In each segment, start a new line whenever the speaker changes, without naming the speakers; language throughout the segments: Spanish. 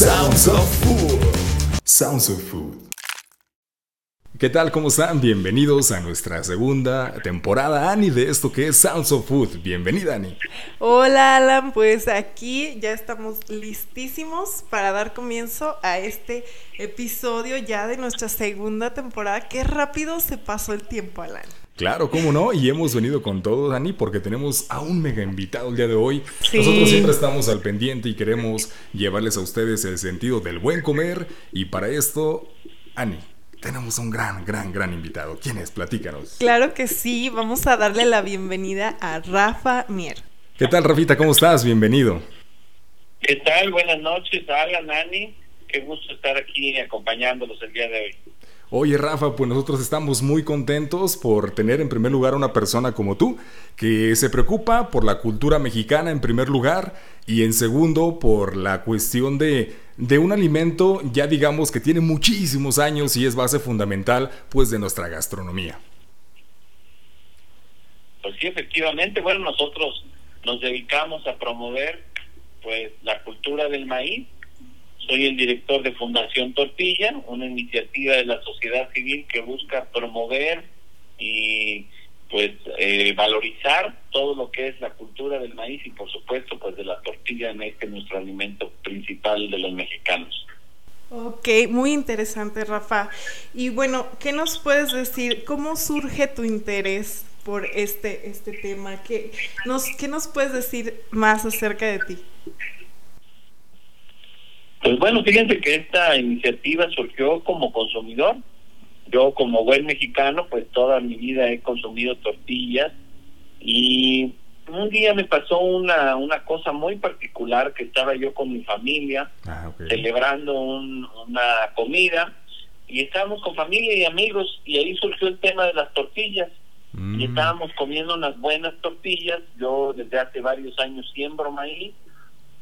Sounds of Food. Sounds of Food. ¿Qué tal? ¿Cómo están? Bienvenidos a nuestra segunda temporada, Ani, de esto que es Sounds of Food. Bienvenida, Ani.
Hola, Alan. Pues aquí ya estamos listísimos para dar comienzo a este episodio ya de nuestra segunda temporada. Qué rápido se pasó el tiempo, Alan.
Claro, cómo no, y hemos venido con todo, Dani, porque tenemos a un mega invitado el día de hoy. Nosotros siempre estamos al pendiente y queremos llevarles a ustedes el sentido del buen comer, y para esto, Ani, tenemos un gran, gran, gran invitado. ¿Quién es? Platícanos.
Claro que sí, vamos a darle la bienvenida a Rafa Mier.
¿Qué tal, Rafita? ¿Cómo estás? Bienvenido.
¿Qué tal? Buenas noches, Alan, Ani. Qué gusto estar aquí acompañándolos el día de hoy.
Oye Rafa, pues nosotros estamos muy contentos por tener en primer lugar una persona como tú, que se preocupa por la cultura mexicana en primer lugar y en segundo por la cuestión de, de un alimento ya digamos que tiene muchísimos años y es base fundamental pues de nuestra gastronomía.
Pues sí, efectivamente, bueno, nosotros nos dedicamos a promover pues la cultura del maíz soy el director de Fundación Tortilla, una iniciativa de la sociedad civil que busca promover y pues eh, valorizar todo lo que es la cultura del maíz y por supuesto pues de la tortilla en este nuestro alimento principal de los mexicanos.
Ok, muy interesante Rafa. Y bueno, ¿qué nos puedes decir? ¿Cómo surge tu interés por este, este tema? ¿Qué nos, ¿Qué nos puedes decir más acerca de ti?
Pues bueno, fíjense que esta iniciativa surgió como consumidor. Yo como buen mexicano, pues toda mi vida he consumido tortillas y un día me pasó una, una cosa muy particular que estaba yo con mi familia ah, celebrando una comida y estábamos con familia y amigos y ahí surgió el tema de las tortillas y mm. estábamos comiendo unas buenas tortillas. Yo desde hace varios años siembro maíz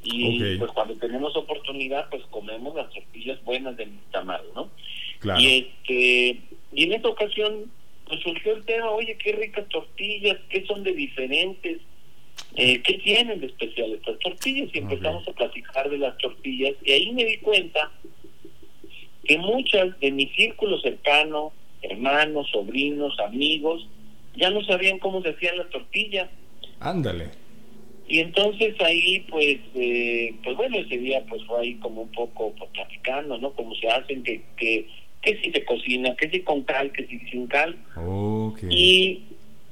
y pues cuando tenemos oportunidad pues comemos las tortillas buenas del tamal, ¿no? Y este y en esta ocasión pues surgió el tema, oye, qué ricas tortillas, qué son de diferentes, eh, qué tienen de especial estas tortillas y empezamos a platicar de las tortillas y ahí me di cuenta que muchas de mi círculo cercano, hermanos, sobrinos, amigos, ya no sabían cómo se hacían las tortillas.
Ándale.
Y entonces ahí, pues, eh, pues bueno, ese día pues fue ahí como un poco pues, platicando, ¿no? Como se hacen, que, que, que si se cocina, que si con cal, que si sin cal. Y,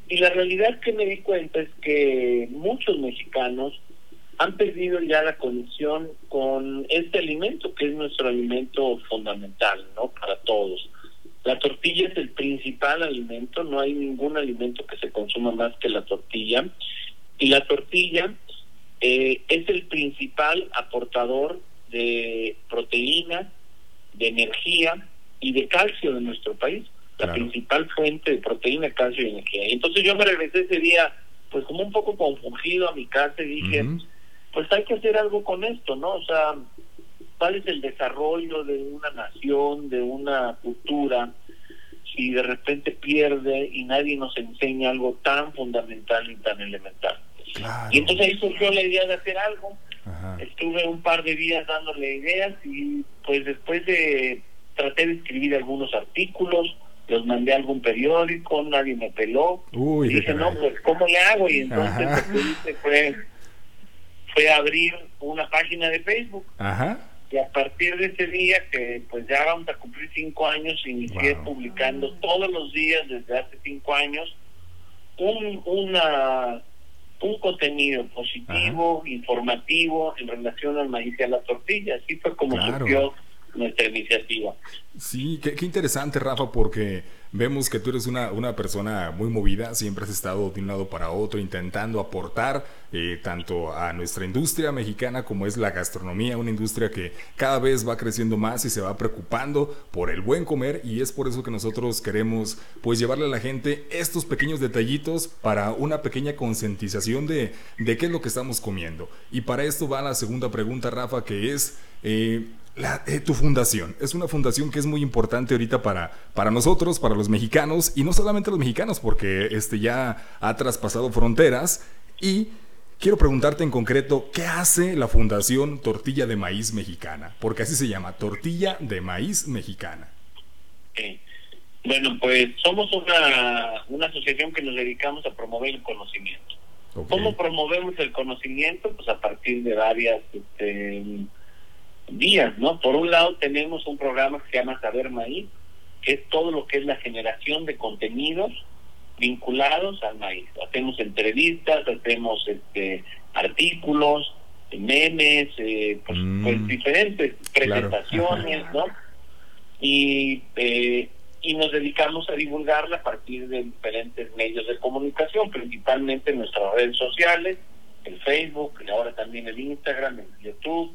y la realidad que me di cuenta es que muchos mexicanos han perdido ya la conexión con este alimento, que es nuestro alimento fundamental, ¿no? Para todos. La tortilla es el principal alimento, no hay ningún alimento que se consuma más que la tortilla. Y la tortilla eh, es el principal aportador de proteína, de energía y de calcio de nuestro país. La principal fuente de proteína, calcio y energía. Y entonces yo me regresé ese día, pues como un poco confundido a mi casa y dije, pues hay que hacer algo con esto, ¿no? O sea, ¿cuál es el desarrollo de una nación, de una cultura? Si de repente pierde y nadie nos enseña algo tan fundamental y tan elemental. Y entonces ahí surgió la idea de hacer algo. Estuve un par de días dándole ideas y pues después de traté de escribir algunos artículos, los mandé a algún periódico, nadie me peló. y dije, no, pues ¿cómo le hago? Y entonces lo que hice fue, fue abrir una página de Facebook. Y a partir de ese día, que pues ya vamos a cumplir cinco años, inicié publicando todos los días desde hace cinco años un, una un contenido positivo, informativo en relación al maíz y a la tortilla. Así fue como surgió nuestra iniciativa.
Sí, qué, interesante, Rafa, porque vemos que tú eres una, una, persona muy movida, siempre has estado de un lado para otro intentando aportar eh, tanto a nuestra industria mexicana como es la gastronomía, una industria que cada vez va creciendo más y se va preocupando por el buen comer y es por eso que nosotros queremos pues llevarle a la gente estos pequeños detallitos para una pequeña concientización de, de qué es lo que estamos comiendo. Y para esto va la segunda pregunta, Rafa, que es... Eh, eh, tu fundación es una fundación que es muy importante ahorita para, para nosotros, para los mexicanos, y no solamente los mexicanos, porque este ya ha traspasado fronteras y quiero preguntarte en concreto, ¿qué hace la Fundación Tortilla de Maíz Mexicana? Porque así se llama, Tortilla de Maíz Mexicana.
Bueno, pues somos una, una asociación que nos dedicamos a promover el conocimiento. ¿Cómo promovemos el conocimiento? Pues a partir de varias este, vías, ¿no? Por un lado tenemos un programa que se llama Saber Maíz, que es todo lo que es la generación de contenidos vinculados al maíz. Hacemos entrevistas, hacemos este, artículos, memes, eh, pues, mm. pues, diferentes presentaciones, ¿no? Y, eh, y nos dedicamos a divulgarla a partir de diferentes medios de comunicación, principalmente en nuestras redes sociales, el Facebook, y ahora también el Instagram, el YouTube.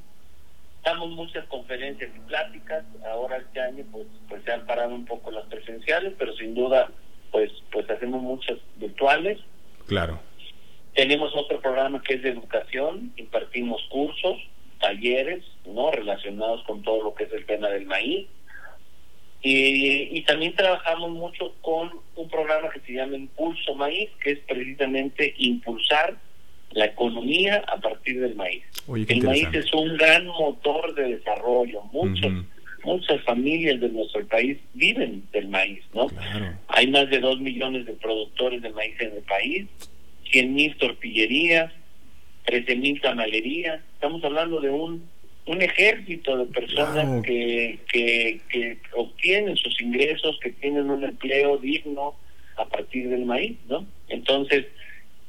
Damos muchas conferencias y pláticas. Ahora este año pues, pues se han parado un poco las presenciales, pero sin duda pues pues hacemos muchas virtuales.
Claro.
Tenemos otro programa que es de educación, impartimos cursos, talleres, ¿no? relacionados con todo lo que es el tema del maíz. Y, y, también trabajamos mucho con un programa que se llama Impulso Maíz, que es precisamente impulsar la economía a partir del maíz. el maíz es un gran motor de desarrollo. Muchos, muchas familias de nuestro país viven del maíz, ¿no? Hay más de dos millones de productores de maíz en el país, cien mil tortillerías, trece mil tamalerías. Estamos hablando de un un ejército de personas que, que, que obtienen sus ingresos, que tienen un empleo digno a partir del maíz, ¿no? Entonces,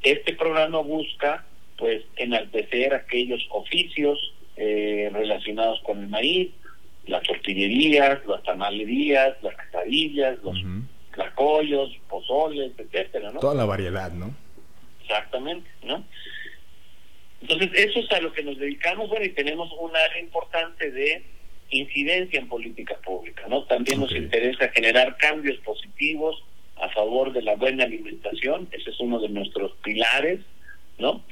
este programa busca, pues, enaltecer aquellos oficios eh, relacionados con el maíz, las tortillerías, las tamalerías, las quesadillas, los uh pozoles, etcétera, ¿no?
Toda la variedad, ¿no?
Exactamente, ¿no? Entonces, eso es a lo que nos dedicamos, bueno, y tenemos un área importante de incidencia en política pública, ¿no? También nos interesa generar cambios positivos a favor de la buena alimentación, ese es uno de nuestros pilares, ¿no?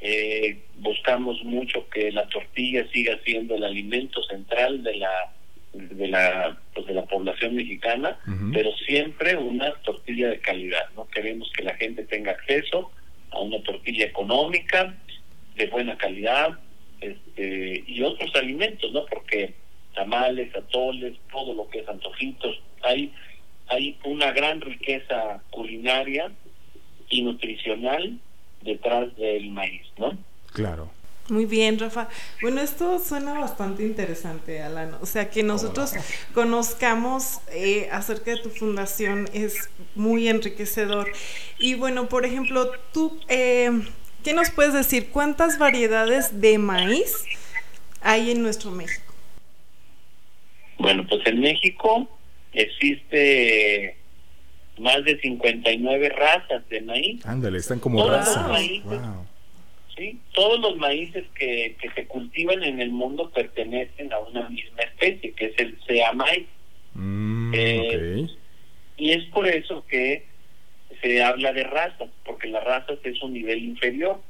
Eh, buscamos mucho que la tortilla siga siendo el alimento central de la de la pues de la población mexicana, pero siempre una tortilla de calidad, ¿no? Queremos que la gente tenga acceso a una tortilla económica, de buena calidad este, y otros alimentos, ¿no? Porque tamales, atoles, todo lo que es antojitos, hay, hay una gran riqueza culinaria y nutricional detrás del maíz, ¿no?
Claro.
Muy bien, Rafa. Bueno, esto suena bastante interesante, Alan. O sea, que nosotros conozcamos eh, acerca de tu fundación es muy enriquecedor. Y bueno, por ejemplo, tú, eh, ¿Qué nos puedes decir? ¿Cuántas variedades de maíz hay en nuestro México?
Bueno, pues en México existe más de 59 razas de maíz.
Ándale, están como razas.
Sí, todos los maíces que, que se cultivan en el mundo pertenecen a una misma especie, que es el sea maíz.
Mm, eh,
y es por eso que se habla de razas, porque las razas es un nivel inferior.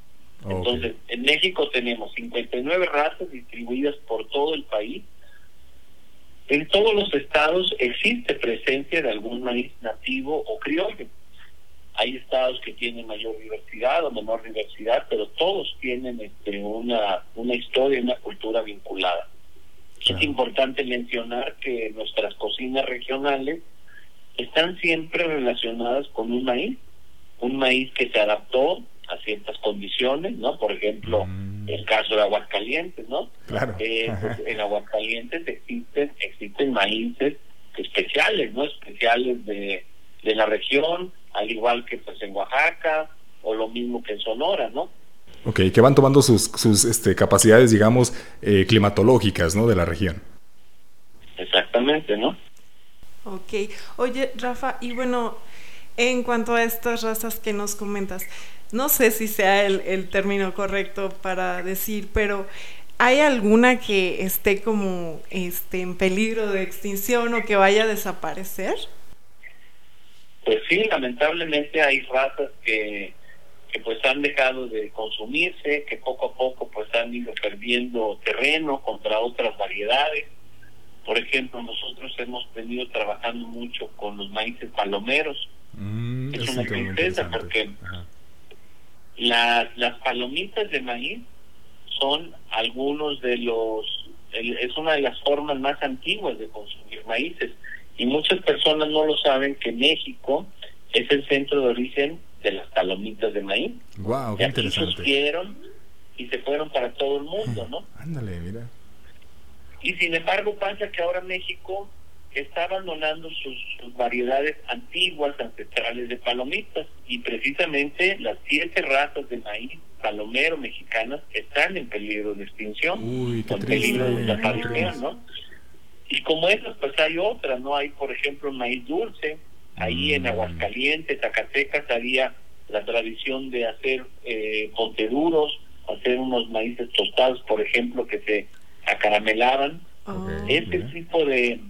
Entonces, en México tenemos 59 razas distribuidas por todo el país. En todos los estados existe presencia de algún maíz nativo o criollo. Hay estados que tienen mayor diversidad o menor diversidad, pero todos tienen este, una, una historia y una cultura vinculada. Es importante mencionar que nuestras cocinas regionales están siempre relacionadas con un maíz, un maíz que se adaptó a ciertas condiciones, ¿no? Por ejemplo. El caso de Aguascalientes, ¿no?
Claro.
Eh, pues, en Aguascalientes existen existen maíces especiales, ¿no? Especiales de, de la región, al igual que pues en Oaxaca o lo mismo que en Sonora, ¿no?
Ok, que van tomando sus, sus este, capacidades, digamos, eh, climatológicas, ¿no? De la región.
Exactamente, ¿no?
Ok. Oye, Rafa, y bueno, en cuanto a estas razas que nos comentas, no sé si sea el, término correcto para decir, pero ¿hay alguna que esté como este, en peligro de extinción o que vaya a desaparecer?
Pues sí, lamentablemente hay razas que, que pues han dejado de consumirse, que poco a poco pues han ido perdiendo terreno contra otras variedades por ejemplo, nosotros hemos venido trabajando mucho con los maíces palomeros. Mm, es una tristeza porque las, las palomitas de maíz son algunos de los, es una de las formas más antiguas de consumir maíces. Y muchas personas no lo saben que México es el centro de origen de las palomitas de maíz.
Wow, qué interesante.
y se fueron para todo el mundo, ¿no?
Ándale, mira.
Y sin embargo pasa que ahora México está abandonando sus, variedades antiguas, ancestrales de palomitas, y precisamente las siete razas de maíz palomero mexicanas están en peligro de extinción,
Uy,
en peligro de desaparición, ¿no? Y como esas, pues hay otras, ¿no? Hay, por ejemplo, maíz dulce, ahí en mm. Aguascalientes, Zacatecas, había la tradición de hacer eh, ponteduros, hacer unos maíces tostados, por ejemplo, que se acaramelaban. Este tipo de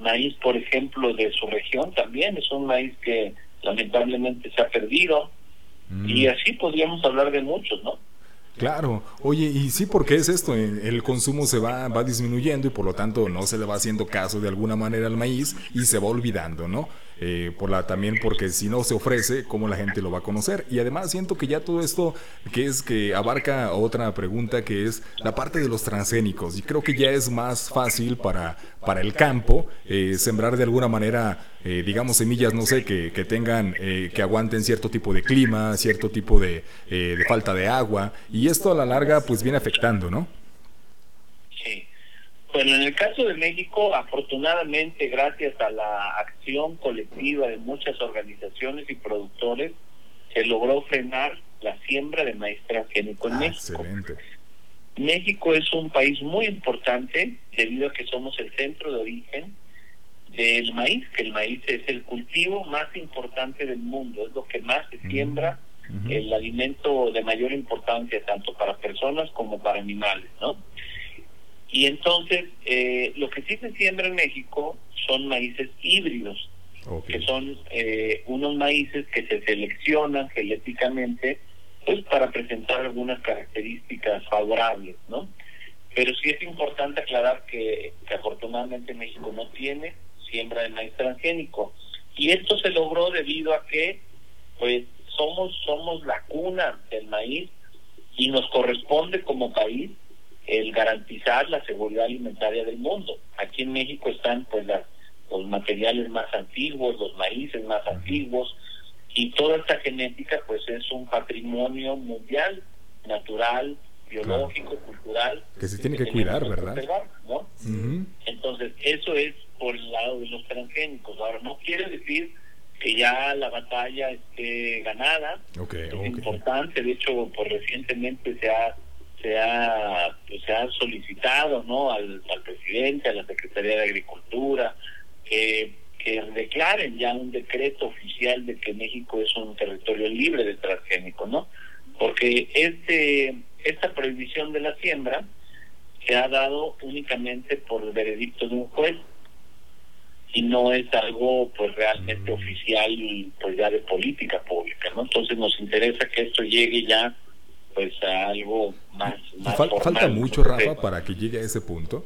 maíz, por ejemplo, de su región también es un maíz que lamentablemente se ha perdido. Y mm. así podríamos hablar de muchos, ¿no?
Claro, oye, y sí, porque es esto, el consumo se va, va disminuyendo y por lo tanto no se le va haciendo caso de alguna manera al maíz y se va olvidando, ¿no? Eh, por la, también porque si no se ofrece, ¿cómo la gente lo va a conocer? Y además siento que ya todo esto que es que abarca otra pregunta que es la parte de los transgénicos y creo que ya es más fácil para, para el campo eh, sembrar de alguna manera, eh, digamos, semillas, no sé, que, que tengan, que aguanten cierto tipo de clima, cierto tipo de, de falta de agua y esto a la larga pues viene afectando, ¿no?
Bueno, en el caso de México, afortunadamente, gracias a la acción colectiva de muchas organizaciones y productores, se logró frenar la siembra de maíz transgénico en ah, México. México es un país muy importante debido a que somos el centro de origen del maíz, que el maíz es el cultivo más importante del mundo, es lo que más se siembra, el alimento de mayor importancia tanto para personas como para animales, ¿no? Y entonces, eh, lo que sí se siembra en México son maíces híbridos, que son eh, unos maíces que se seleccionan genéticamente pues para presentar algunas características favorables, ¿no? Pero sí es importante aclarar que, que afortunadamente México no tiene siembra de maíz transgénico. Y esto se logró debido a que pues somos somos la cuna del maíz y nos corresponde como país el garantizar la seguridad alimentaria del mundo. Aquí en México están pues los materiales más antiguos, los maíces más antiguos y toda esta genética pues es un patrimonio mundial, natural, biológico, cultural.
Que se tiene que, cuidar, ¿verdad?
¿no? Entonces, eso es por el lado de los transgénicos. Ahora, no quiere decir que ya la batalla esté ganada. es importante, de hecho, pues recientemente se ha se ha, pues, se ha solicitado ¿no? Al, presidente, a la Secretaría de Agricultura, que, que declaren ya un decreto oficial de que México es un territorio libre de transgénico, ¿no? Porque este esta prohibición de la siembra se ha dado únicamente por el veredicto de un juez y no es algo pues realmente mm. oficial pues ya de política pública, ¿no? Entonces nos interesa que esto llegue ya pues a algo más,
falta mucho Rafa para que llegue a ese punto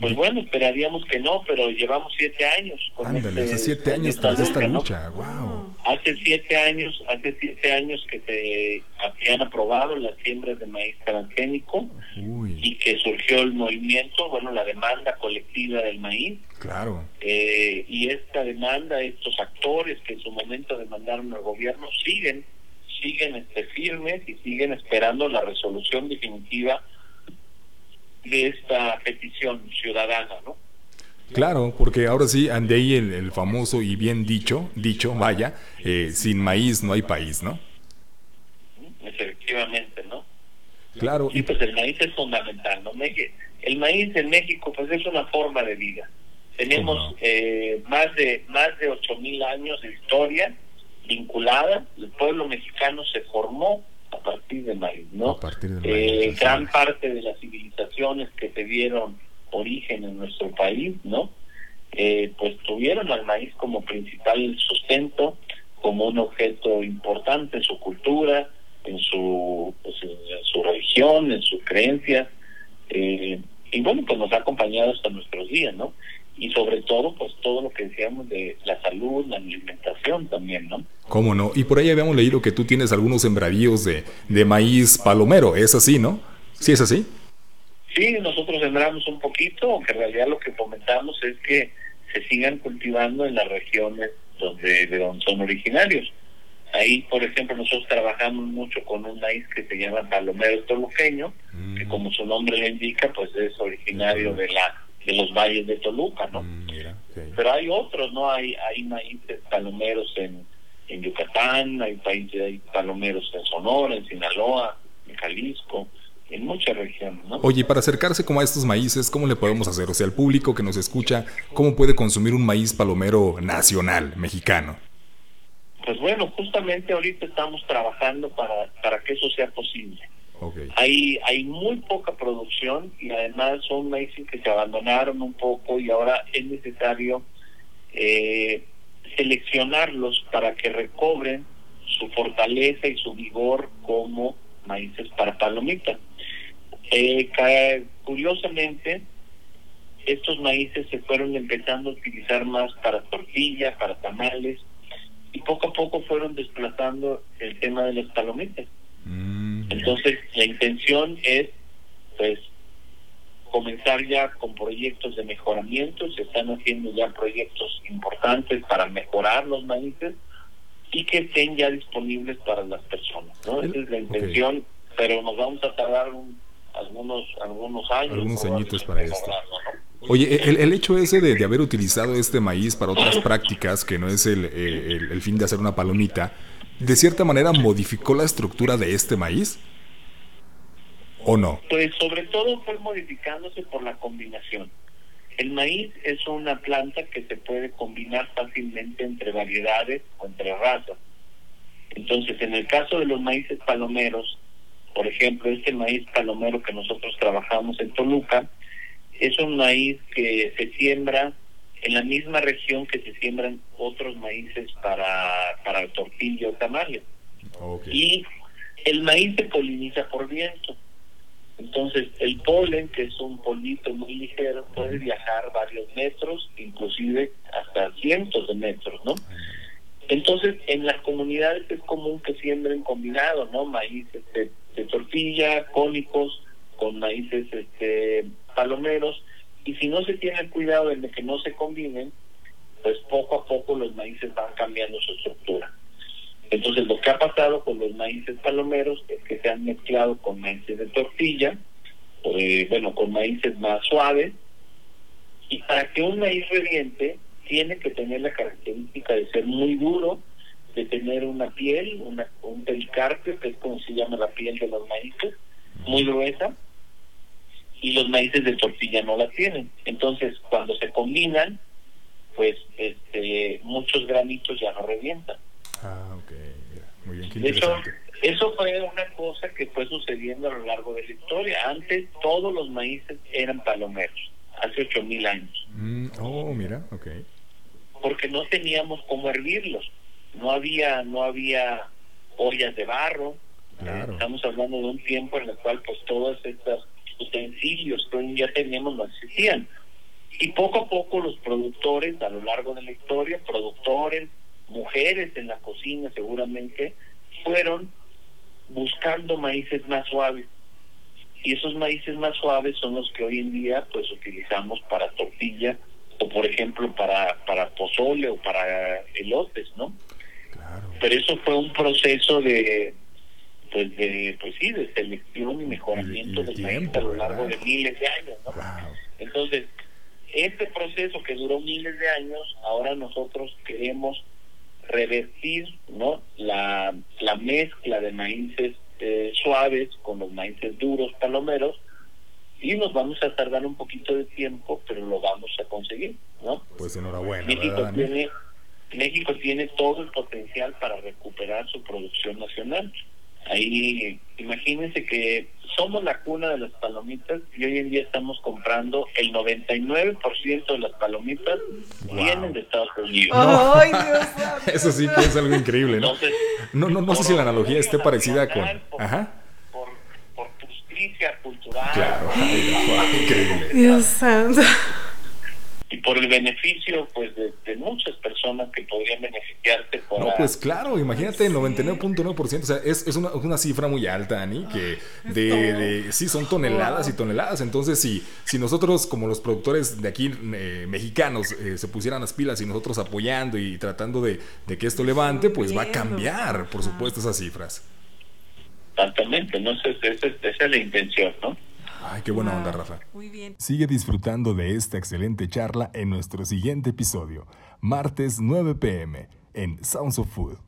pues bueno esperaríamos que no pero llevamos siete años
con Ándale, este hace siete años tras esta lucha wow
hace siete años hace siete años que se habían aprobado las siembras de maíz transgénico y que surgió el movimiento bueno la demanda colectiva del maíz.
Claro.
Eh, y esta demanda estos actores que en su momento demandaron al gobierno siguen siguen este, firmes y siguen esperando la resolución definitiva de esta petición ciudadana, ¿no?
Claro, porque ahora sí, ande ahí el, famoso y bien dicho, dicho, vaya, eh, sin maíz no hay país, ¿no?
Efectivamente, ¿no?
Claro.
Y pues el maíz es fundamental, ¿no? El maíz en México pues es una forma de vida. Tenemos eh, más de más de ocho mil años de historia vinculada, el pueblo mexicano se formó a partir del maíz, ¿no? Eh, gran parte de las civilizaciones que se dieron origen en nuestro país, ¿no? Eh, pues tuvieron al maíz como principal sustento, como un objeto importante en su cultura, en su, pues, en su religión, en sus creencias, eh, y bueno, pues nos ha acompañado hasta nuestros días, ¿no? Y sobre todo pues todo lo que decíamos de la salud, la alimentación también, ¿no?
¿Cómo no? Y por ahí habíamos leído que tú tienes algunos sembradíos de, de maíz palomero, ¿es así, no? ¿Sí es así?
Sí, nosotros sembramos un poquito, aunque en realidad lo que comentamos es que se sigan cultivando en las regiones donde, de donde son originarios. Ahí, por ejemplo, nosotros trabajamos mucho con un maíz que se llama palomero toluqueño, que mm. como su nombre le indica, pues es originario de la de los valles de Toluca, ¿no? Mm, Pero hay otros, ¿no? Hay hay maíces palomeros en, en Yucatán, hay países, hay palomeros en Sonora, en Sinaloa, en Jalisco, en muchas regiones, ¿no?
Oye, para acercarse como a estos maíces, ¿cómo le podemos hacer? O sea, el público que nos escucha, ¿cómo puede consumir un maíz palomero nacional, mexicano?
Pues bueno, justamente ahorita estamos trabajando para, para que eso sea posible. Hay, hay muy poca producción y además son maíces que se abandonaron un poco y ahora es necesario eh, seleccionarlos para que recobren su fortaleza y su vigor como maíces para palomita. Eh, curiosamente, estos maíces se fueron empezando a utilizar más para tortillas, para tamales, y poco a poco fueron desplazando el tema de las palomitas. Entonces, la intención es, pues, comenzar ya con proyectos de mejoramiento, se están haciendo ya proyectos importantes para mejorar los maíces y que estén ya disponibles para las personas, ¿no? Esa es la intención, pero nos vamos a tardar algunos algunos años.
Algunos añitos para esto. Oye, el, el, hecho ese de, de, haber utilizado este maíz para otras prácticas, que no es el, el, el, fin de hacer una palomita, ¿de cierta manera modificó la estructura de este maíz? ¿O no?
Pues sobre todo fue modificándose por la combinación. El maíz es una planta que se puede combinar fácilmente entre variedades o entre razas. Entonces, en el caso de los maíces palomeros, por ejemplo, este maíz palomero que nosotros trabajamos en Toluca, es un maíz que se siembra en la misma región que se siembran otros maíces para, para el tortillo o tamales. Y el maíz se poliniza por viento. Entonces, el polen, que es un polito muy ligero, puede viajar varios metros, inclusive hasta cientos de metros, ¿no? Entonces, en las comunidades es común que siembren combinado, ¿no? Maíces de, de tortilla, cónicos, con maíces este, palomeros, si no se tiene el cuidado de que no se combinen, pues poco a poco los maíces van cambiando su estructura. Entonces lo que ha pasado con los maíces palomeros es que se han mezclado con maíces de tortilla, eh, bueno, con maíces más suaves, y para que un maíz reviente tiene que tener la característica de ser muy duro, de tener una piel, una, un pericarpio, que es como se llama la piel de los maíces, muy gruesa, y los maíces de tortilla no la tienen. Entonces, cuando se combinan, pues este, muchos granitos ya no revientan.
Ah, ok. Muy bien,
de hecho, eso fue una cosa que fue sucediendo a lo largo de la historia. Antes todos los maíces eran palomeros, hace ocho mil años.
Mm, oh, mira, ok.
Porque no teníamos cómo hervirlos. No había, no había ollas de barro. Estamos hablando de un tiempo en el cual pues todas estas utensilios que hoy ya tenemos no existían. Y poco a poco los productores a lo largo de la historia, productores, mujeres en la cocina seguramente, fueron buscando maíces más suaves. Y esos maíces más suaves son los que hoy en día pues utilizamos para tortilla o por ejemplo para, para pozole o para elotes, ¿no? Pero eso fue un proceso de, pues de pues sí de selección y mejoramiento del maíz a lo largo de miles de años ¿no? entonces este proceso que duró miles de años ahora nosotros queremos revertir no la, la mezcla de maíces eh, suaves con los maíces duros palomeros y nos vamos a tardar un poquito de tiempo pero lo vamos a conseguir no
pues enhorabuena
México tiene México tiene todo el potencial para recuperar su producción nacional Ahí, imagínense que somos la cuna de las palomitas y hoy en día estamos comprando el 99% de las palomitas vienen de Estados Unidos.
¡Ay, Dios
Eso sí que es algo increíble, ¿no? no, no, no sé si la analogía esté parecida con...
Por, Ajá. Por, por justicia cultural.
Claro, increíble.
Dios santo.
Y por el beneficio pues de, muchas personas que podrían beneficiarse por
no pues claro imagínate el 99.9% o sea es, es una, una, cifra muy alta Ani que de, sí son toneladas y toneladas. Entonces si si nosotros como los productores de aquí eh, mexicanos eh, se pusieran las pilas y nosotros apoyando y tratando de, que esto levante pues va a cambiar por supuesto esas cifras.
Exactamente no esa, esa es la intención no
Ay, qué buena onda, Rafa.
Muy bien.
Sigue disfrutando de esta excelente charla en nuestro siguiente episodio, martes 9 pm, en Sounds of Food.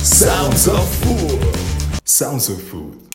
Sounds of Food. Sounds of Food.